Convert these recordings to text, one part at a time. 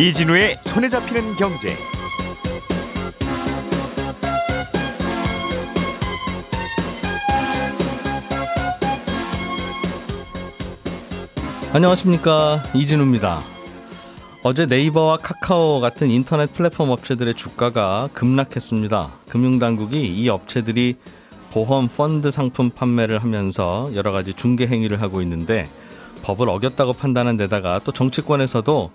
이진우의 손에 잡히는 경제. 안녕하십니까 이진우입니다. 어제 네이버와 카카오 같은 인터넷 플랫폼 업체들의 주가가 급락했습니다. 금융당국이 이 업체들이 보험 펀드 상품 판매를 하면서 여러 가지 중개 행위를 하고 있는데 법을 어겼다고 판단한 데다가 또 정치권에서도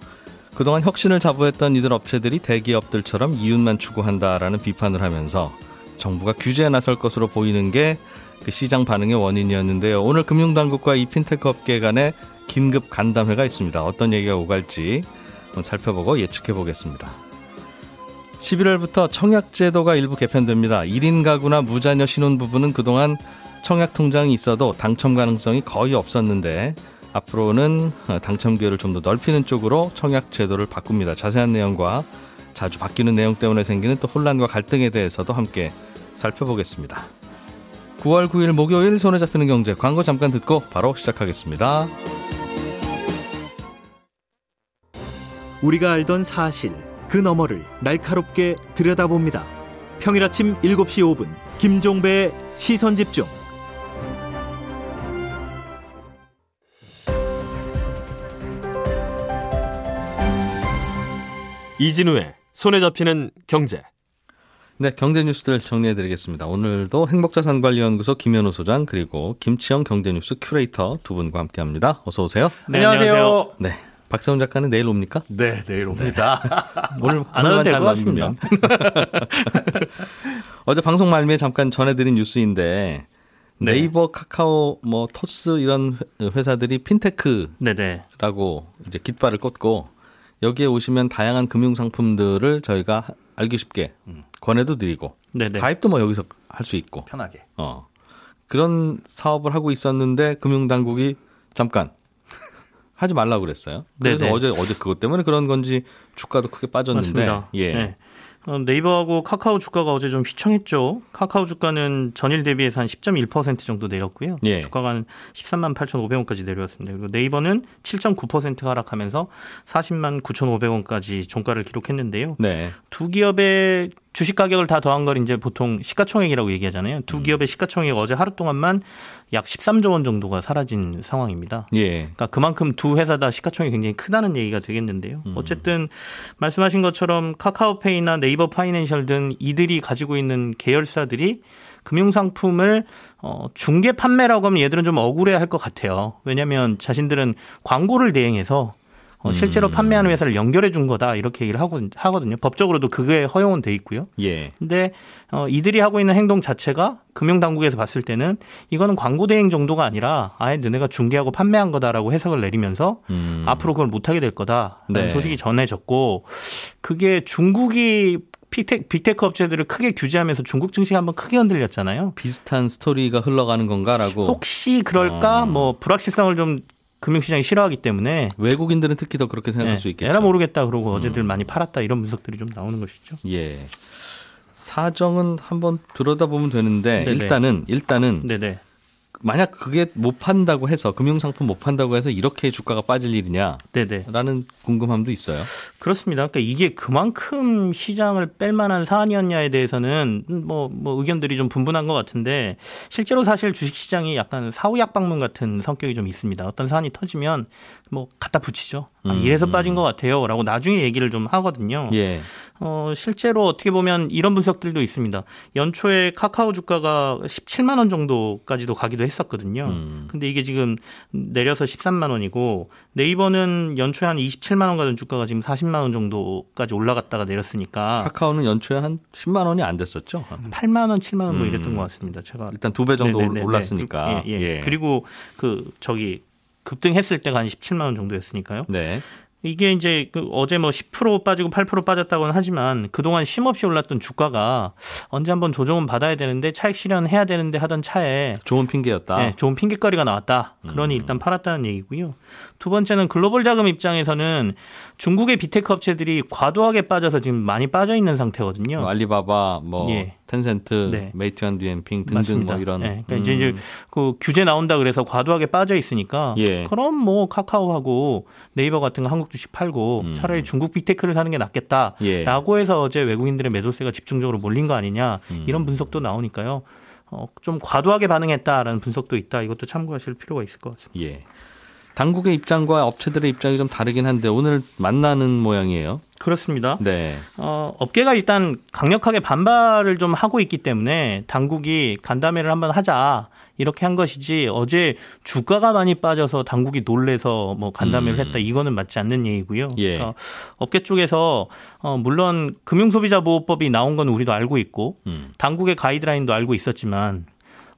그동안 혁신을 자부했던 이들 업체들이 대기업들처럼 이윤만 추구한다라는 비판을 하면서 정부가 규제에 나설 것으로 보이는 게 그 시장 반응의 원인이었는데요. 오늘 금융당국과 이 핀테크 업계 간에 긴급 간담회가 있습니다. 어떤 얘기가 오갈지 살펴보고 예측해 보겠습니다. 11월부터 청약제도가 일부 개편됩니다. 1인 가구나 무자녀 신혼부부는 그동안 청약통장이 있어도 당첨 가능성이 거의 없었는데 앞으로는 당첨 기회를 좀 더 넓히는 쪽으로 청약 제도를 바꿉니다. 자세한 내용과 자주 바뀌는 내용 때문에 생기는 또 혼란과 갈등에 대해서도 함께 살펴보겠습니다. 9월 9일 목요일 손에 잡히는 경제 광고 잠깐 듣고 바로 시작하겠습니다. 우리가 알던 사실 그 너머를 날카롭게 들여다봅니다. 평일 아침 7시 5분 김종배의 시선 집중. 이진우의 손에 잡히는 경제. 네, 경제 뉴스들 정리해 드리겠습니다. 오늘도 행복자산관리연구소 김현우 소장 그리고 김치영 경제뉴스 큐레이터 두 분과 함께 합니다. 어서 오세요. 네, 안녕하세요. 네. 박세훈 작가는 내일 옵니까? 네, 내일 옵니다. 네. 오늘 안 와도 될것 같습니다. 어제 방송 말미에 잠깐 전해드린 뉴스인데 네. 네이버, 카카오, 뭐 토스 이런 회사들이 핀테크라고 네네. 이제 깃발을 꽂고 여기에 오시면 다양한 금융 상품들을 저희가 알기 쉽게 음. 권해도 드리고 네네. 가입도 뭐 여기서 할 수 있고 편하게. 어 그런 사업을 하고 있었는데 금융 당국이 잠깐 하지 말라 고 그랬어요. 그래서 네네. 어제 어제 그것 때문에 그런 건지 주가도 크게 빠졌는데 맞습니다. 예. 네. 어, 네이버하고 카카오 주가가 어제 좀 휘청했죠. 카카오 주가는 전일 대비해서 한 10.1% 정도 내렸고요. 예. 주가가 한 13만 8,500원까지 내려왔습니다. 그리고 네이버는 7.9% 하락하면서 40만 9,500원까지 종가를 기록했는데요. 네. 두 기업의 주식 가격을 다 더한 걸 이제 보통 시가총액이라고 얘기하잖아요. 두 음. 기업의 시가총액 어제 하루 동안만 약 13조 원 정도가 사라진 상황입니다. 예. 그러니까 그만큼 두 회사 다 시가총액이 굉장히 크다는 얘기가 되겠는데요. 음. 어쨌든 말씀하신 것처럼 카카오페이나 네이버 파이낸셜 등 이들이 가지고 있는 계열사들이 금융상품을 어, 중개 판매라고 하면 얘들은 좀 억울해 할 것 같아요. 왜냐하면 자신들은 광고를 대행해서 어, 실제로 음. 판매하는 회사를 연결해 준 거다 이렇게 얘기를 하고 하거든요. 법적으로도 그게 허용은 돼 있고요. 예. 근데 어, 이들이 하고 있는 행동 자체가 금융 당국에서 봤을 때는 이거는 광고 대행 정도가 아니라 아예 너네가 중개하고 판매한 거다라고 해석을 내리면서 음. 앞으로 그걸 못 하게 될 거다. 네. 소식이 전해졌고 그게 중국이 big tech, big tech 업체들을 크게 규제하면서 중국 증시가 한번 크게 흔들렸잖아요. 비슷한 스토리가 흘러가는 건가라고. 혹시 그럴까? 어. 뭐 불확실성을 좀 금융시장이 싫어하기 때문에 외국인들은 특히 더 그렇게 생각할 네. 수 있겠죠. 에라 모르겠다 그러고 음. 어제들 많이 팔았다 이런 분석들이 좀 나오는 것이죠. 예. 사정은 한번 들여다보면 되는데 네네. 일단은 일단은 네네. 만약 그게 못 판다고 해서 금융상품 못 판다고 해서 이렇게 주가가 빠질 일이냐? 네네. 라는 궁금함도 있어요. 그렇습니다. 그러니까 이게 그만큼 시장을 뺄 만한 사안이었냐에 대해서는 뭐, 뭐 의견들이 좀 분분한 것 같은데 실제로 사실 주식시장이 약간 사후약 방문 같은 성격이 좀 있습니다. 어떤 사안이 터지면 뭐 갖다 붙이죠. 아, 음, 이래서 빠진 음. 것 같아요. 라고 나중에 얘기를 좀 하거든요. 예. 어, 실제로 어떻게 보면 이런 분석들도 있습니다. 연초에 카카오 주가가 17만 원 정도까지도 가기도 했었거든요. 음. 근데 이게 지금 내려서 13만 원이고 네이버는 연초에 한 27만 원 가던 주가가 지금 40만 원 정도까지 올라갔다가 내렸으니까 카카오는 연초에 한 10만 원이 안 됐었죠. 8만 원, 7만 원뭐 이랬던 음. 것 같습니다. 제가 일단 두 배 정도 네네네네. 올랐으니까. 예, 예. 예. 그리고 그 저기 급등했을 때가 한 17만 원 정도였으니까요. 네. 이게 이제 그 어제 뭐 10% 빠지고 8% 빠졌다고는 하지만 그동안 쉼없이 올랐던 주가가 언제 한번 조정은 받아야 되는데 차익 실현해야 되는데 하던 차에 좋은 핑계였다. 네, 좋은 핑계거리가 나왔다. 그러니 음. 일단 팔았다는 얘기고요. 두 번째는 글로벌 자금 입장에서는 중국의 big tech 업체들이 과도하게 빠져서 지금 많이 빠져 있는 상태거든요. 뭐 알리바바 뭐 예. 텐센트, 네. 메이퇀 디엔핑 등등 맞습니다. 뭐 이런. 네. 그러니까 음. 이제 그 규제 나온다 그래서 과도하게 빠져 있으니까 예. 그럼 뭐 카카오하고 네이버 같은 거 한국 주식 팔고 음. 차라리 중국 big tech를 사는 게 낫겠다라고 예. 해서 어제 외국인들의 매도세가 집중적으로 몰린 거 아니냐 음. 이런 분석도 나오니까요. 어, 좀 과도하게 반응했다라는 분석도 있다. 이것도 참고하실 필요가 있을 것 같습니다. 예. 당국의 입장과 업체들의 입장이 좀 다르긴 한데 오늘 만나는 모양이에요. 그렇습니다. 네. 어, 업계가 일단 강력하게 반발을 좀 하고 있기 때문에 당국이 간담회를 한번 하자 이렇게 한 것이지 어제 주가가 많이 빠져서 당국이 놀래서 뭐 간담회를 음. 했다 이거는 맞지 않는 얘기고요. 예. 그러니까 업계 쪽에서 어, 물론 금융소비자보호법이 나온 건 우리도 알고 있고 음. 당국의 가이드라인도 알고 있었지만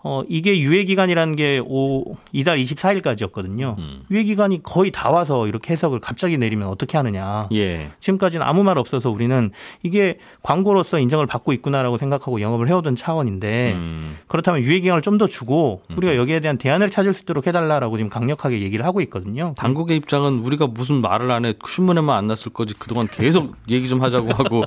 어, 이게 유예기간이라는 게 오, 이달 24일까지였거든요. 음. 유예기간이 거의 다 와서 이렇게 해석을 갑자기 내리면 어떻게 하느냐. 예. 지금까지는 아무 말 없어서 우리는 이게 광고로서 인정을 받고 있구나라고 생각하고 영업을 해오던 차원인데 음. 그렇다면 유예기간을 좀 더 주고 우리가 음. 여기에 대한 대안을 찾을 수 있도록 해달라라고 지금 강력하게 얘기를 하고 있거든요. 당국의 입장은 우리가 무슨 말을 안 해. 신문에만 안 났을 거지. 그동안 계속 얘기 좀 하자고 하고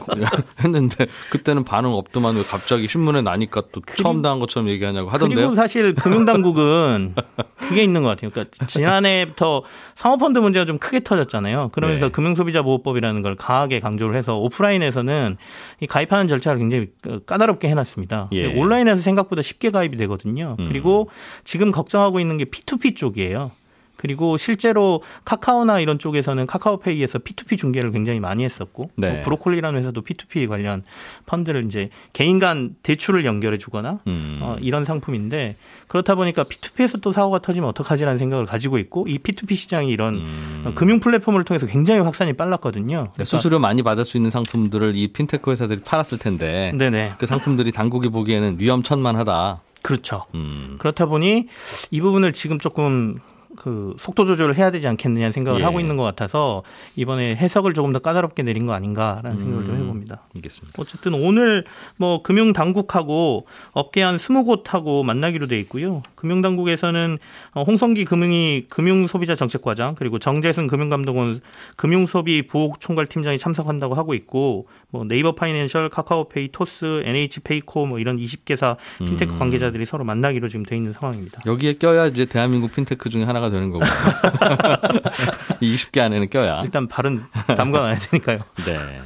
했는데 그때는 반응 없더만 왜 갑자기 신문에 나니까 또 처음 당한 것처럼 얘기 하냐고 하던데요. 그리고 사실 금융당국은 그게 있는 것 같아요. 그러니까 지난해부터 사모펀드 문제가 좀 크게 터졌잖아요. 그러면서 네. 금융소비자보호법이라는 걸 강하게 강조를 해서 오프라인에서는 이 가입하는 절차를 굉장히 까다롭게 해놨습니다. 예. 온라인에서 생각보다 쉽게 가입이 되거든요. 음. 그리고 지금 걱정하고 있는 게 P2P 쪽이에요. 그리고 실제로 카카오나 이런 쪽에서는 카카오페이에서 P2P 중계를 굉장히 많이 했었고 네. 또 브로콜리라는 회사도 P2P 관련 펀드를 이제 개인 간 대출을 연결해 주거나 음. 어, 이런 상품인데 그렇다 보니까 P2P에서 또 사고가 터지면 어떡하지라는 생각을 가지고 있고 이 P2P 시장이 이런 음. 금융 플랫폼을 통해서 굉장히 확산이 빨랐거든요. 네, 그러니까 수수료 많이 받을 수 있는 상품들을 이 핀테크 회사들이 팔았을 텐데 네네. 그 상품들이 당국이 보기에는 위험천만하다. 그렇죠. 음. 그렇다 보니 이 부분을 지금 조금 그 속도 조절을 해야 되지 않겠느냐 생각을 예. 하고 있는 것 같아서 이번에 해석을 조금 더 까다롭게 내린 거 아닌가라는 음, 생각을 좀 해봅니다. 알겠습니다. 어쨌든 오늘 뭐 금융 당국하고 업계 한 스무 곳하고 만나기로 돼 있고요. 금융 당국에서는 어, 홍성기 금융위 금융 소비자 정책과장 그리고 정재승 금융감독원 금융소비 보호 총괄팀장이 참석한다고 하고 있고 뭐 네이버 파이낸셜, 카카오페이, 토스, NHN페이코 뭐 이런 20개사 핀테크 음. 관계자들이 서로 만나기로 지금 돼 있는 상황입니다. 여기에 껴야 이제 대한민국 핀테크 중에 하나가 되는 거고. 20개 안에는 껴야. 일단 발은 담가놔야 되니까요. 네.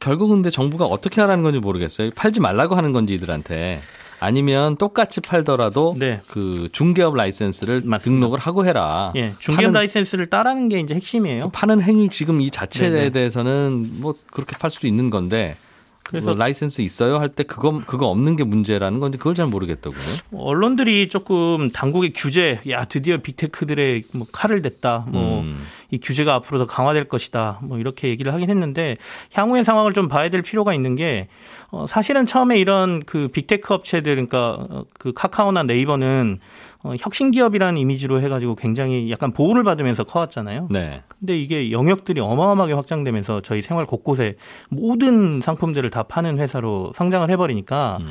결국은 근데 정부가 어떻게 하라는 건지 모르겠어요. 팔지 말라고 하는 건지 이들한테. 아니면 똑같이 팔더라도 네. 그 중개업 라이센스를 맞습니다. 등록을 하고 해라. 예, 중개업 라이센스를 따라는 게 이제 핵심이에요. 파는 행위 지금 이 자체에 네네. 대해서는 뭐 그렇게 팔 수도 있는 건데 그래서 뭐 라이센스 있어요 할 때 그거 그거 없는 게 문제라는 건데 그걸 잘 모르겠다고요. 언론들이 조금 당국의 규제, 야 드디어 빅테크들의 뭐 칼을 댔다, 뭐이 음. 규제가 앞으로 더 강화될 것이다, 뭐 이렇게 얘기를 하긴 했는데 향후의 상황을 좀 봐야 될 필요가 있는 게 어, 사실은 처음에 이런 그 빅테크 업체들 그러니까 어, 그 카카오나 네이버는 어, 혁신 기업이라는 이미지로 해가지고 굉장히 약간 보호를 받으면서 커왔잖아요. 네. 근데 이게 영역들이 어마어마하게 확장되면서 저희 생활 곳곳에 모든 상품들을 다 파는 회사로 성장을 해버리니까 음.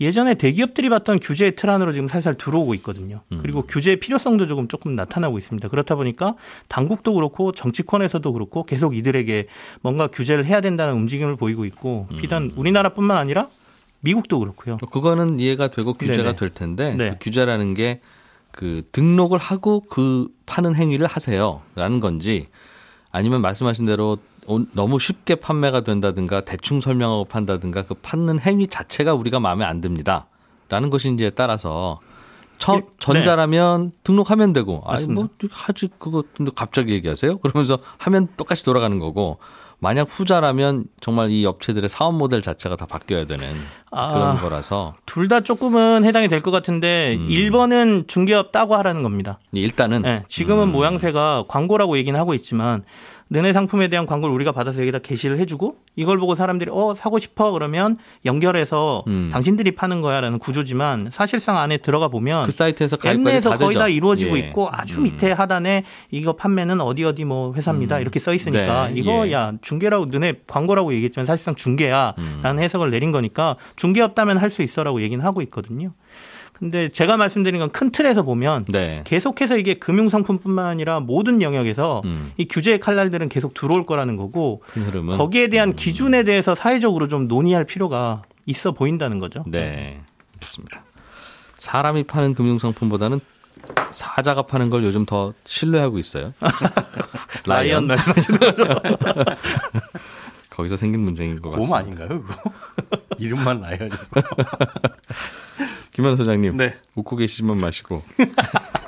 예전에 대기업들이 봤던 규제의 틀 안으로 지금 살살 들어오고 있거든요. 음. 그리고 규제의 필요성도 조금 조금 나타나고 있습니다. 그렇다 보니까 당국도 그렇고 정치권에서도 그렇고 계속 이들에게 뭔가 규제를 해야 된다는 움직임을 보이고 있고 음. 비단 우리나라뿐만 아니라 미국도 그렇고요. 그거는 이해가 되고 규제가 네네. 될 텐데 네. 그 규제라는 게 그 등록을 하고 그 파는 행위를 하세요라는 건지 아니면 말씀하신 대로 너무 쉽게 판매가 된다든가 대충 설명하고 판다든가 그 판는 행위 자체가 우리가 마음에 안 듭니다. 라는 것인지에 따라서 처, 네. 전자라면 네. 등록하면 되고 아니 뭐 하지 그거 근데 갑자기 얘기하세요? 그러면서 하면 똑같이 돌아가는 거고 만약 후자라면 정말 이 업체들의 사업 모델 자체가 다 바뀌어야 되는 아, 그런 거라서 둘 다 조금은 해당이 될 것 같은데 음. 1번은 중개업 따고 하라는 겁니다. 일단은 네, 지금은 음. 모양새가 광고라고 얘기는 하고 있지만 너네 상품에 대한 광고를 우리가 받아서 여기다 게시를 해주고 이걸 보고 사람들이 어 사고 싶어 그러면 연결해서 음. 당신들이 파는 거야라는 구조지만 사실상 안에 들어가 보면 그 사이트에서 앱내에서 거의 다 이루어지고 예. 있고 아주 음. 밑에 하단에 이거 판매는 어디 어디 뭐 회사입니다 음. 이렇게 써 있으니까 네. 이거 예. 야 중개라고 너네 광고라고 얘기했지만 사실상 중개야라는 음. 해석을 내린 거니까 중개 없다면 할 수 있어라고 얘기는 하고 있거든요. 근데 제가 말씀드린 건 큰 틀에서 보면 네. 계속해서 이게 금융 상품뿐만 아니라 모든 영역에서 음. 이 규제의 칼날들은 계속 들어올 거라는 거고 거기에 대한 음. 기준에 대해서 사회적으로 좀 논의할 필요가 있어 보인다는 거죠. 네, 그렇습니다. 사람이 파는 금융 상품보다는 사자가 파는 걸 요즘 더 신뢰하고 있어요. 라이언 말씀하시는 거기서 생긴 문제인 것 같습니다. 곰 아닌가요? 그거? 이름만 라이언이. 김현 소장님, 네. 웃고 계시지만 마시고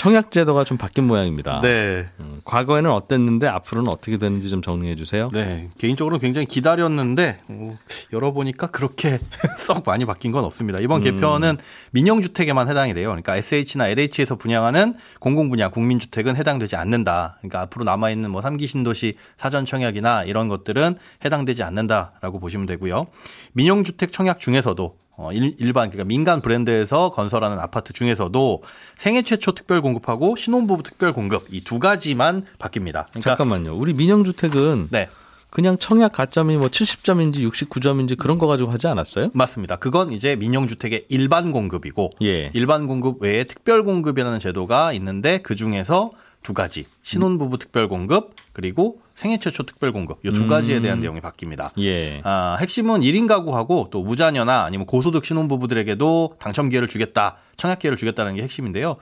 청약 제도가 좀 바뀐 모양입니다. 네. 음, 과거에는 어땠는데 앞으로는 어떻게 되는지 좀 정리해 주세요. 네. 개인적으로 굉장히 기다렸는데 어, 열어보니까 그렇게 썩 많이 바뀐 건 없습니다. 이번 음. 개편은 민영주택에만 해당이 돼요. 그러니까 SH나 LH에서 분양하는 공공분야 국민주택은 해당되지 않는다. 그러니까 앞으로 남아있는 뭐 3기 신도시 사전 청약이나 이런 것들은 해당되지 않는다라고 보시면 되고요. 민영주택 청약 중에서도 어, 일, 일반 그러니까 민간 브랜드에서 건설하는 아파트 중에서도 생애 최초 특별 공급하고 신혼부부 특별 공급 이 두 가지만 바뀝니다. 그러니까 잠깐만요. 우리 민영주택은 네. 그냥 청약 가점이 뭐 70점인지 69점인지 그런 거 가지고 하지 않았어요? 맞습니다. 그건 이제 민영주택의 일반 공급이고 예. 일반 공급 외에 특별 공급이라는 제도가 있는데 그 중에서 두 가지 신혼부부 특별 공급 그리고 생애 최초 특별 공급 이두 가지에 대한 내용이 바뀝니다. 예. 아, 핵심은 1인 가구하고 또 무자녀나 아니면 고소득 신혼부부들에게도 당첨 기회를 주겠다, 청약 기회를 주겠다는 게 핵심인데요.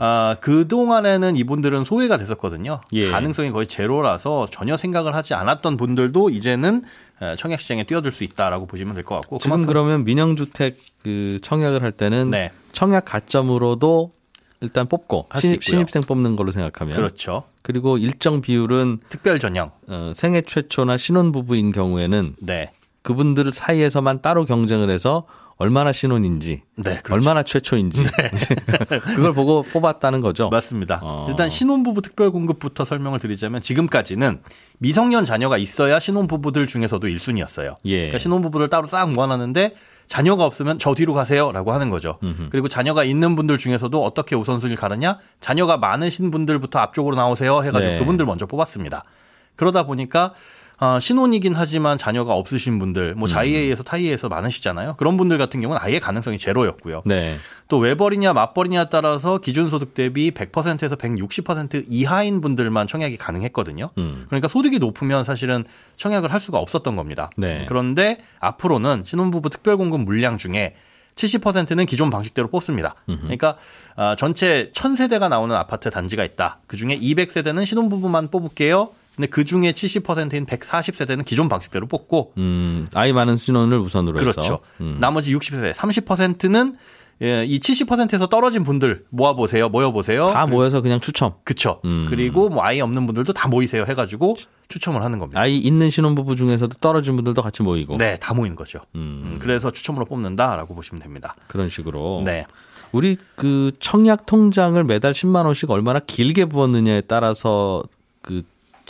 아, 그동안에는 이분들은 소외가 됐었거든요. 예. 가능성이 거의 제로라서 전혀 생각을 하지 않았던 분들도 이제는 에, 청약 시장에 뛰어들 수 있다라고 보시면 될 것 같고. 지금 그러면 민영주택 그 청약을 할 때는 네. 청약 가점으로도 일단 뽑고 신입. 신입생 뽑는 걸로 생각하면 그렇죠. 그리고 일정 비율은 특별 전형. 어, 생애 최초나 신혼 부부인 경우에는 네. 그분들 사이에서만 따로 경쟁을 해서 얼마나 신혼인지 네, 그렇죠. 얼마나 최초인지 그걸 보고 뽑았다는 거죠. 맞습니다. 어. 일단 신혼부부 특별 공급부터 설명을 드리자면 지금까지는 미성년 자녀가 있어야 신혼부부들 중에서도 1순위였어요. 예. 그러니까 신혼부부를 따로 딱 모아놨는데 자녀가 없으면 저 뒤로 가세요라고 하는 거죠. 그리고 자녀가 있는 분들 중에서도 어떻게 우선순위를 가느냐? 자녀가 많으신 분들부터 앞쪽으로 나오세요 해가지고 네. 그분들 먼저 뽑았습니다. 그러다 보니까 어, 신혼이긴 하지만 자녀가 없으신 분들, 음. 뭐 자의에서 타의에서 많으시잖아요. 그런 분들 같은 경우는 아예 가능성이 제로였고요. 네. 또 외벌이냐 맞벌이냐에 따라서 기준소득 대비 100%에서 160% 이하인 분들만 청약이 가능했거든요. 음. 그러니까 소득이 높으면 사실은 청약을 할 수가 없었던 겁니다. 네. 그런데 앞으로는 신혼부부 특별공급 물량 중에 70%는 기존 방식대로 뽑습니다. 그러니까 아, 전체 1000세대가 나오는 아파트 단지가 있다. 그중에 200세대는 신혼부부만 뽑을게요. 근데 그 중에 70%인 140세대는 기존 방식대로 뽑고 음, 아이 많은 신혼을 우선으로 그렇죠. 해서 음. 나머지 60세대, 30%는 예, 이 70%에서 떨어진 분들 모아 보세요, 모여 보세요. 다 모여서 그냥 추첨. 그쵸. 음. 그리고 뭐 아이 없는 분들도 다 모이세요 해 가지고 추첨을 하는 겁니다. 아이 있는 신혼부부 중에서도 떨어진 분들도 같이 모이고. 네, 다 모이는 거죠. 음, 음, 그래서 추첨으로 뽑는다라고 보시면 됩니다. 그런 식으로. 네. 우리 그 청약 통장을 매달 10만 원씩 얼마나 길게 부었느냐에 따라서 그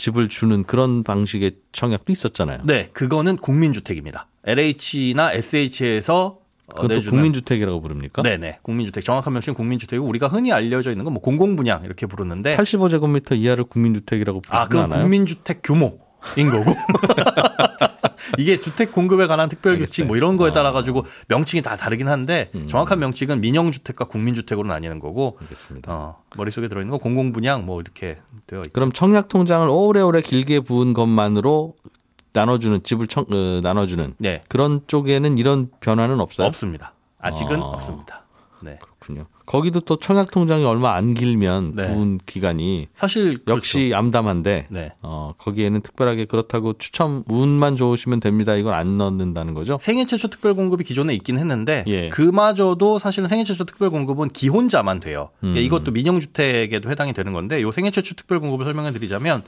집을 주는 그런 방식의 청약도 있었잖아요. 네, 그거는 국민주택입니다. LH나 SH에서 어, 그것도 내주는 국민주택이라고 부릅니까? 네네 국민주택 정확한 명칭은 국민주택이고 우리가 흔히 알려져 있는 건 뭐 공공분양 이렇게 부르는데 85제곱미터 이하를 국민주택이라고 부르지 아 않아요? 국민주택 규모 인 거고 이게 주택 공급에 관한 특별 규칙 뭐 이런 거에 아. 따라 가지고 명칭이 다 다르긴 한데 음. 정확한 명칭은 민영 주택과 국민 주택으로 나뉘는 거고 알겠습니다. 어, 머릿속에 들어 있는 거 공공 분양 뭐 이렇게 되어 있죠. 그럼 청약 통장을 오래오래 길게 부은 것만으로 나눠주는 집을 청, 어, 나눠주는 네 그런 쪽에는 이런 변화는 없어요? 없습니다. 아직은 아. 없습니다. 네 그렇군요. 거기도 또 청약 통장이 얼마 안 길면 네. 부은 기간이 사실 역시 암담한데 그렇죠. 네. 어, 거기에는 특별하게 그렇다고 추첨 운만 좋으시면 됩니다. 이걸 안 넣는다는 거죠? 생애 최초 특별 공급이 기존에 있긴 했는데 예. 그마저도 사실은 생애 최초 특별 공급은 기혼자만 돼요. 음. 이것도 민영 주택에도 해당이 되는 건데 요 생애 최초 특별 공급을 설명해 드리자면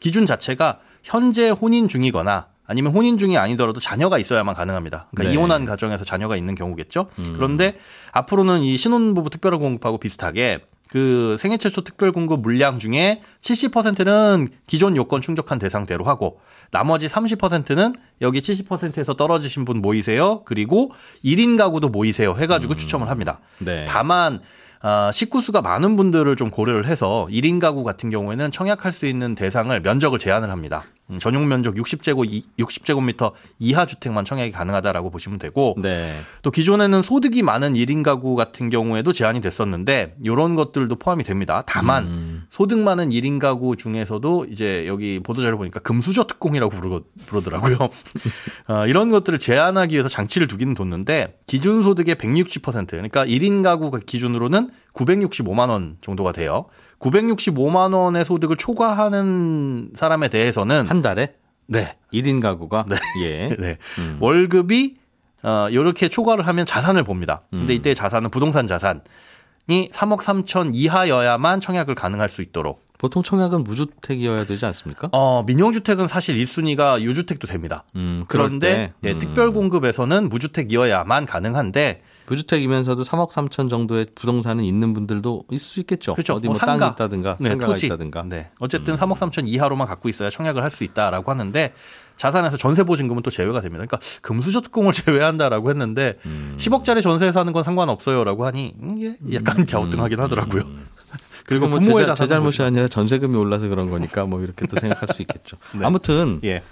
기준 자체가 현재 혼인 중이거나 아니면 혼인 중이 아니더라도 자녀가 있어야만 가능합니다. 그러니까 네. 음. 이혼한 가정에서 자녀가 있는 경우겠죠. 그런데 앞으로는 이 신혼부부 특별 공급하고 비슷하게 그 생애 최초 특별 공급 물량 중에 70%는 기존 요건 충족한 대상대로 하고 나머지 30%는 여기 70%에서 떨어지신 분 모이세요. 그리고 1인 가구도 모이세요 해가지고 추첨을 합니다. 네. 다만 아, 식구수가 많은 분들을 좀 고려를 해서 1인 가구 같은 경우에는 청약할 수 있는 대상을 면적을 제한을 합니다. 음, 전용 면적 60제곱 60제곱미터 이하 주택만 청약이 가능하다라고 보시면 되고 네. 또 기존에는 소득이 많은 1인 가구 같은 경우에도 제한이 됐었는데 이런 것들도 포함이 됩니다. 다만 음. 소득 많은 1인 가구 중에서도 이제 여기 보도 자료 보니까 금수저 특공이라고 부르, 부르더라고요. 어, 이런 것들을 제한하기 위해서 장치를 두기는 뒀는데 기준 소득의 160% 그러니까 1인 가구 기준으로는 965만 원 정도가 돼요. 965만 원의 소득을 초과하는 사람에 대해서는 한 달에 네. 1인 가구가 네. 예. 네. 음. 월급이 어, 이렇게 초과를 하면 자산을 봅니다. 근데 음. 이때 자산은 부동산 자산이 3억 3천 이하여야만 청약을 가능할 수 있도록. 보통 청약은 무주택이어야 되지 않습니까? 어, 민영주택은 사실 1순위가 유주택도 됩니다. 음, 그런데 예, 음. 특별 공급에서는 무주택이어야만 가능한데 무주택이면서도 3억 3천 정도의 부동산은 있는 분들도 있을 수 있겠죠. 그렇죠. 어디 뭐 뭐, 땅이 상가. 있다든가 네, 상가가 토지. 있다든가. 네. 어쨌든 음. 3억 3천 이하로만 갖고 있어야 청약을 할 수 있다라고 하는데 자산에서 전세 보증금은 또 제외가 됩니다. 그러니까 금수저 특공을 제외한다라고 했는데 음. 10억짜리 전세에서 하는 건 상관없어요라고 하니 음, 이게 약간 음. 갸우뚱하긴 하더라고요. 그리고 뭐 부모의 제, 자- 제 잘못이 보시면. 아니라 전세금이 올라서 그런 거니까 뭐 이렇게 또 생각할 수 있겠죠. 네. 아무튼 예.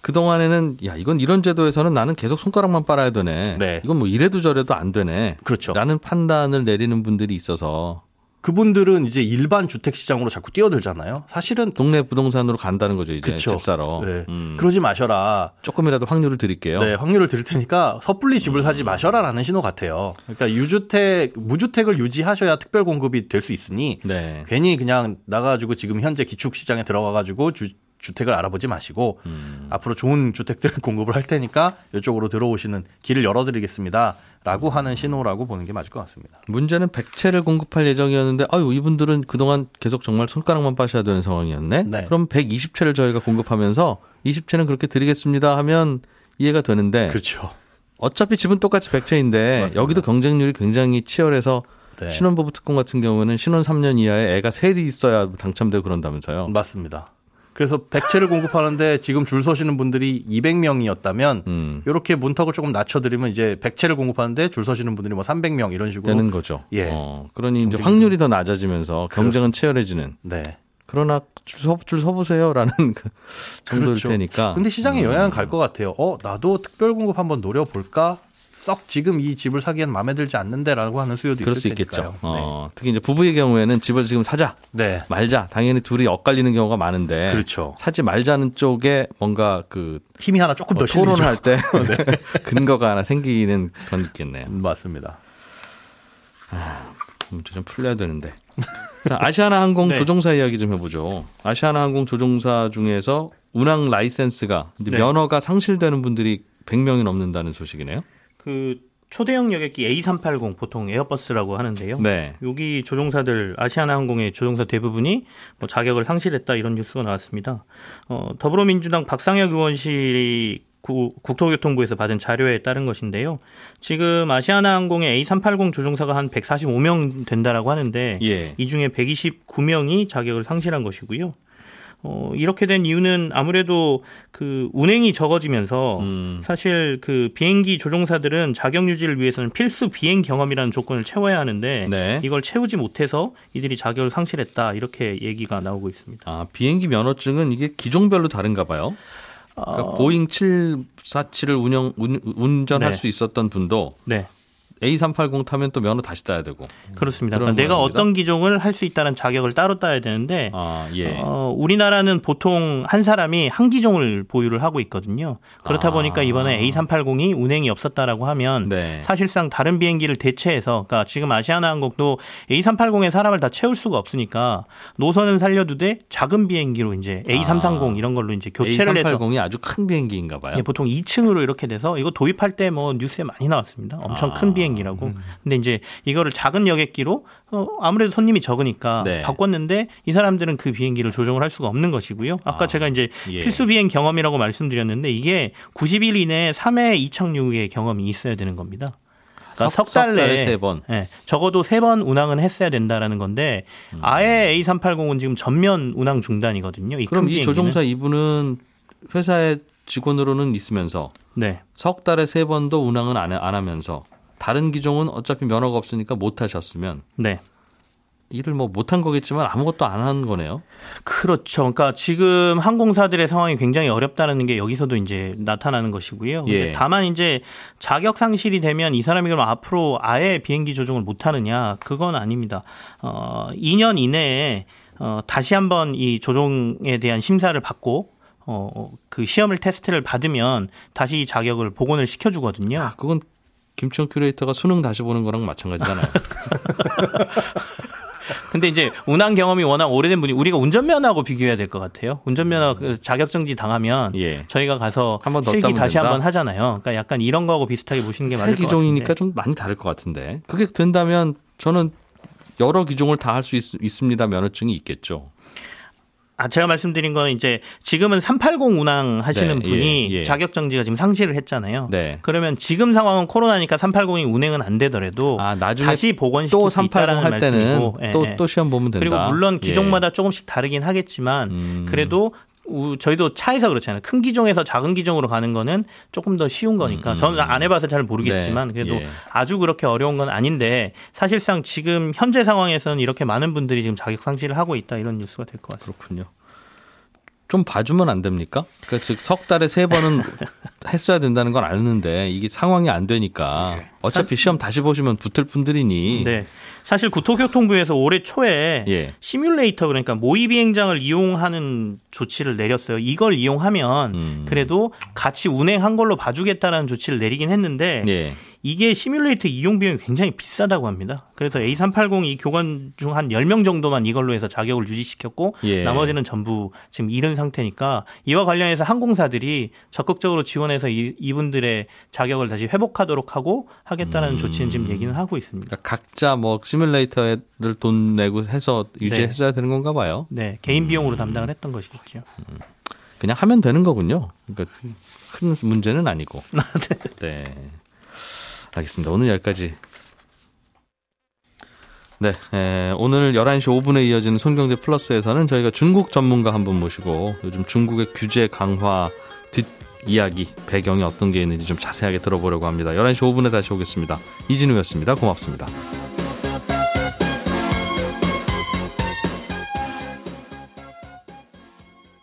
그동안에는 야 이건 이런 제도에서는 나는 계속 손가락만 빨아야 되네. 네. 이건 뭐 이래도 저래도 안 되네. 그렇죠. 라는 판단을 내리는 분들이 있어서 그분들은 이제 일반 주택 시장으로 자꾸 뛰어들잖아요. 사실은 동네 부동산으로 간다는 거죠 이제 그쵸. 집 사러. 네. 음. 그러지 마셔라. 조금이라도 확률을 드릴게요. 네, 확률을 드릴 테니까 섣불리 집을 사지 마셔라라는 신호 같아요. 그러니까 유주택, 무주택을 유지하셔야 특별 공급이 될 수 있으니 네. 괜히 그냥 나가가지고 지금 현재 기축 시장에 들어가가지고 주, 주택을 알아보지 마시고 음. 앞으로 좋은 주택들 공급을 할 테니까 이쪽으로 들어오시는 길을 열어드리겠습니다라고 하는 신호라고 보는 게 맞을 것 같습니다. 문제는 백채를 공급할 예정이었는데 아유 이분들은 그동안 계속 정말 손가락만 빠셔야 되는 상황이었네. 네. 그럼 120채를 저희가 공급하면서 20채는 그렇게 드리겠습니다 하면 이해가 되는데 그렇죠. 어차피 집은 똑같이 100채인데 맞습니다. 여기도 경쟁률이 굉장히 치열해서 네. 신혼부부 특공 같은 경우는 신혼 3년 이하에 애가 셋이 있어야 당첨되고 그런다면서요. 맞습니다. 그래서 백채를 공급하는데 지금 줄 서시는 분들이 200명이었다면 음, 이렇게 문턱을 조금 낮춰드리면 이제 백채를 공급하는데 줄 서시는 분들이 뭐 300명 이런 식으로 되는 거죠. 예. 어, 그러니 이제 확률이 더 낮아지면서 경쟁은 치열해지는. 네. 그러나 줄, 서, 줄 서보세요라는 그 정도일 그렇죠. 테니까. 근데 시장에 음. 영향은 갈 것 같아요. 어, 나도 특별 공급 한번 노려볼까? 썩 지금 이 집을 사기엔 마음에 들지 않는데라고 하는 수요도 그럴 있을 수 있겠죠. 어, 특히 이제 부부의 경우에는 집을 지금 사자 네. 네. 말자 당연히 둘이 엇갈리는 경우가 많은데 그렇죠. 사지 말자는 쪽에 뭔가 그 힘이 하나 조금 더 어. 토론할 때 근거가 하나 생기는 게 있겠네요. 음, 맞습니다. 문제 좀 풀려야 되는데. 자, 아시아나 항공 네. 조종사 이야기 좀 해보죠. 아시아나 항공 조종사 중에서 운항 라이센스가 네. 면허가 상실되는 분들이 100명이 넘는다는 소식이네요. 그 초대형 여객기 A380 보통 에어버스라고 하는데요. 네. 여기 조종사들 아시아나항공의 조종사 대부분이 뭐 자격을 상실했다 이런 뉴스가 나왔습니다. 어, 더불어민주당 박상혁 의원실이 구- 국토교통부에서 받은 자료에 따른 것인데요. 지금 아시아나항공의 A380 조종사가 한 145명 된다라고 하는데 예. 이 중에 129명이 자격을 상실한 것이고요. 어, 이렇게 된 이유는 아무래도 그 운행이 적어지면서 음. 사실 그 비행기 조종사들은 자격 유지를 위해서는 필수 비행 경험이라는 조건을 채워야 하는데 네. 이걸 채우지 못해서 이들이 자격을 상실했다 이렇게 얘기가 나오고 있습니다. 아, 비행기 면허증은 이게 기종별로 다른가 봐요. 그러니까 어, 보잉 747을 운영 운, 운전할 네. 수 있었던 분도 네. A380 타면 또 면허 다시 따야 되고. 그렇습니다. 그러니까 내가 모양입니다. 어떤 기종을 할 수 있다는 자격을 따로 따야 되는데 아, 예. 어, 우리나라는 보통 한 사람이 한 기종을 보유를 하고 있거든요. 그렇다 아. 보니까 이번에 A380이 운행이 없었다라고 하면 네. 사실상 다른 비행기를 대체해서 그러니까 지금 아시아나항공도 A380에 사람을 다 채울 수가 없으니까 노선은 살려두되 작은 비행기로 이제 A330 아. 이런 걸로 이제 교체를 해서 A380이 아주 큰 비행기인가 봐요. 예, 보통 2층으로 이렇게 돼서 이거 도입할 때 뭐 뉴스에 많이 나왔습니다. 엄청 아. 큰 비행기 라고. 근데 이제 이거를 작은 여객기로 어, 아무래도 손님이 적으니까 네. 바꿨는데 이 사람들은 그 비행기를 조종을 할 수가 없는 것이고요. 아까 아, 제가 이제 예. 필수 비행 경험이라고 말씀드렸는데 이게 90일 이내에 3회 이착륙의 경험이 있어야 되는 겁니다. 그러니까 석- 석달 내에 세 번. 예, 적어도 세 번 운항은 했어야 된다라는 건데 음. 아예 A380은 지금 전면 운항 중단이거든요. 이 그럼 큰 이. 조종사 이분은 회사의 직원으로는 있으면서 네. 석 달에 세 번도 운항은 안, 해- 안 하면서 다른 기종은 어차피 면허가 없으니까 못 하셨으면 네. 일을 뭐 못한 거겠지만 아무것도 안 한 거네요. 그렇죠. 그러니까 지금 항공사들의 상황이 굉장히 어렵다는 게 여기서도 이제 나타나는 것이고요. 예. 다만 이제 자격 상실이 되면 이 사람이 그럼 앞으로 아예 비행기 조종을 못 하느냐? 그건 아닙니다. 어, 2년 이내에 어, 다시 한번 이 조종에 대한 심사를 받고 어, 어, 그 시험을 테스트를 받으면 다시 자격을 복원을 시켜주거든요. 아, 그건 김청 큐레이터가 수능 다시 보는 거랑 마찬가지잖아요. 근데 이제 운항 경험이 워낙 오래된 분이 우리가 운전면허하고 비교해야 될 것 같아요. 운전면허 그 자격정지 당하면 예. 저희가 가서 한번 실기 다시? 한번 하잖아요. 그러니까 약간 이런 거하고 비슷하게 보시는 게 맞을 것 같아요. 기종이니까 좀 많이 다를 것 같은데 그게 된다면 저는 여러 기종을 다 할 수 있습니다 면허증이 있겠죠. 아, 제가 말씀드린 건 이제 지금은 380 운항 하시는 네, 분이 예, 예. 자격 정지가 지금 상실을 했잖아요. 네. 그러면 지금 상황은 코로나니까 380이 운행은 안 되더라도 아, 나중에 다시 복원시킬 또수 있다라는 할 때는 또, 예, 또 시험 보면 된다. 그리고 물론 기종마다 예. 조금씩 다르긴 하겠지만 음. 그래도 저희도 차에서 그렇잖아요. 큰 기종에서 작은 기종으로 가는 거는 조금 더 쉬운 거니까. 음, 음. 저는 안 해봐서 잘 모르겠지만 네. 그래도 예. 아주 그렇게 어려운 건 아닌데 사실상 지금 현재 상황에서는 이렇게 많은 분들이 지금 자격 상실을 하고 있다 이런 뉴스가 될 것 같습니다. 그렇군요. 좀 봐주면 안 됩니까? 그러니까 즉 석 달에 세 번은 했어야 된다는 건 아는데 이게 상황이 안 되니까 네. 어차피 시험 다시 보시면 붙을 분들이니. 네. 사실 국토교통부에서 올해 초에 예. 시뮬레이터 그러니까 모의 비행장을 이용하는 조치를 내렸어요. 이걸 이용하면 음. 그래도 같이 운행한 걸로 봐주겠다라는 조치를 내리긴 했는데 예. 이게 시뮬레이터 이용 비용이 굉장히 비싸다고 합니다. 그래서 A380 이 교관 중 한 10명 정도만 이걸로 해서 자격을 유지시켰고 예. 나머지는 전부 지금 잃은 상태니까 이와 관련해서 항공사들이 적극적으로 지원해서 이, 이분들의 자격을 다시 회복하도록 하고 하겠다는 음. 조치는 지금 얘기는 하고 있습니다. 그러니까 각자 뭐 시뮬레이터를 돈 내고 해서 유지했어야 네. 되는 건가 봐요. 네. 개인 비용으로 음. 담당을 했던 것이죠. 음. 그냥 하면 되는 거군요. 그러니까 큰 문제는 아니고. 네. 네. 알겠습니다. 오늘 여기까지. 네, 에, 오늘 11시 5분에 이어지는 손경제 플러스에서는 저희가 중국 전문가 한 분 모시고 요즘 중국의 규제 강화 뒷 이야기, 배경이 어떤 게 있는지 좀 자세하게 들어보려고 합니다. 11시 5분에 다시 오겠습니다. 이진우였습니다. 고맙습니다.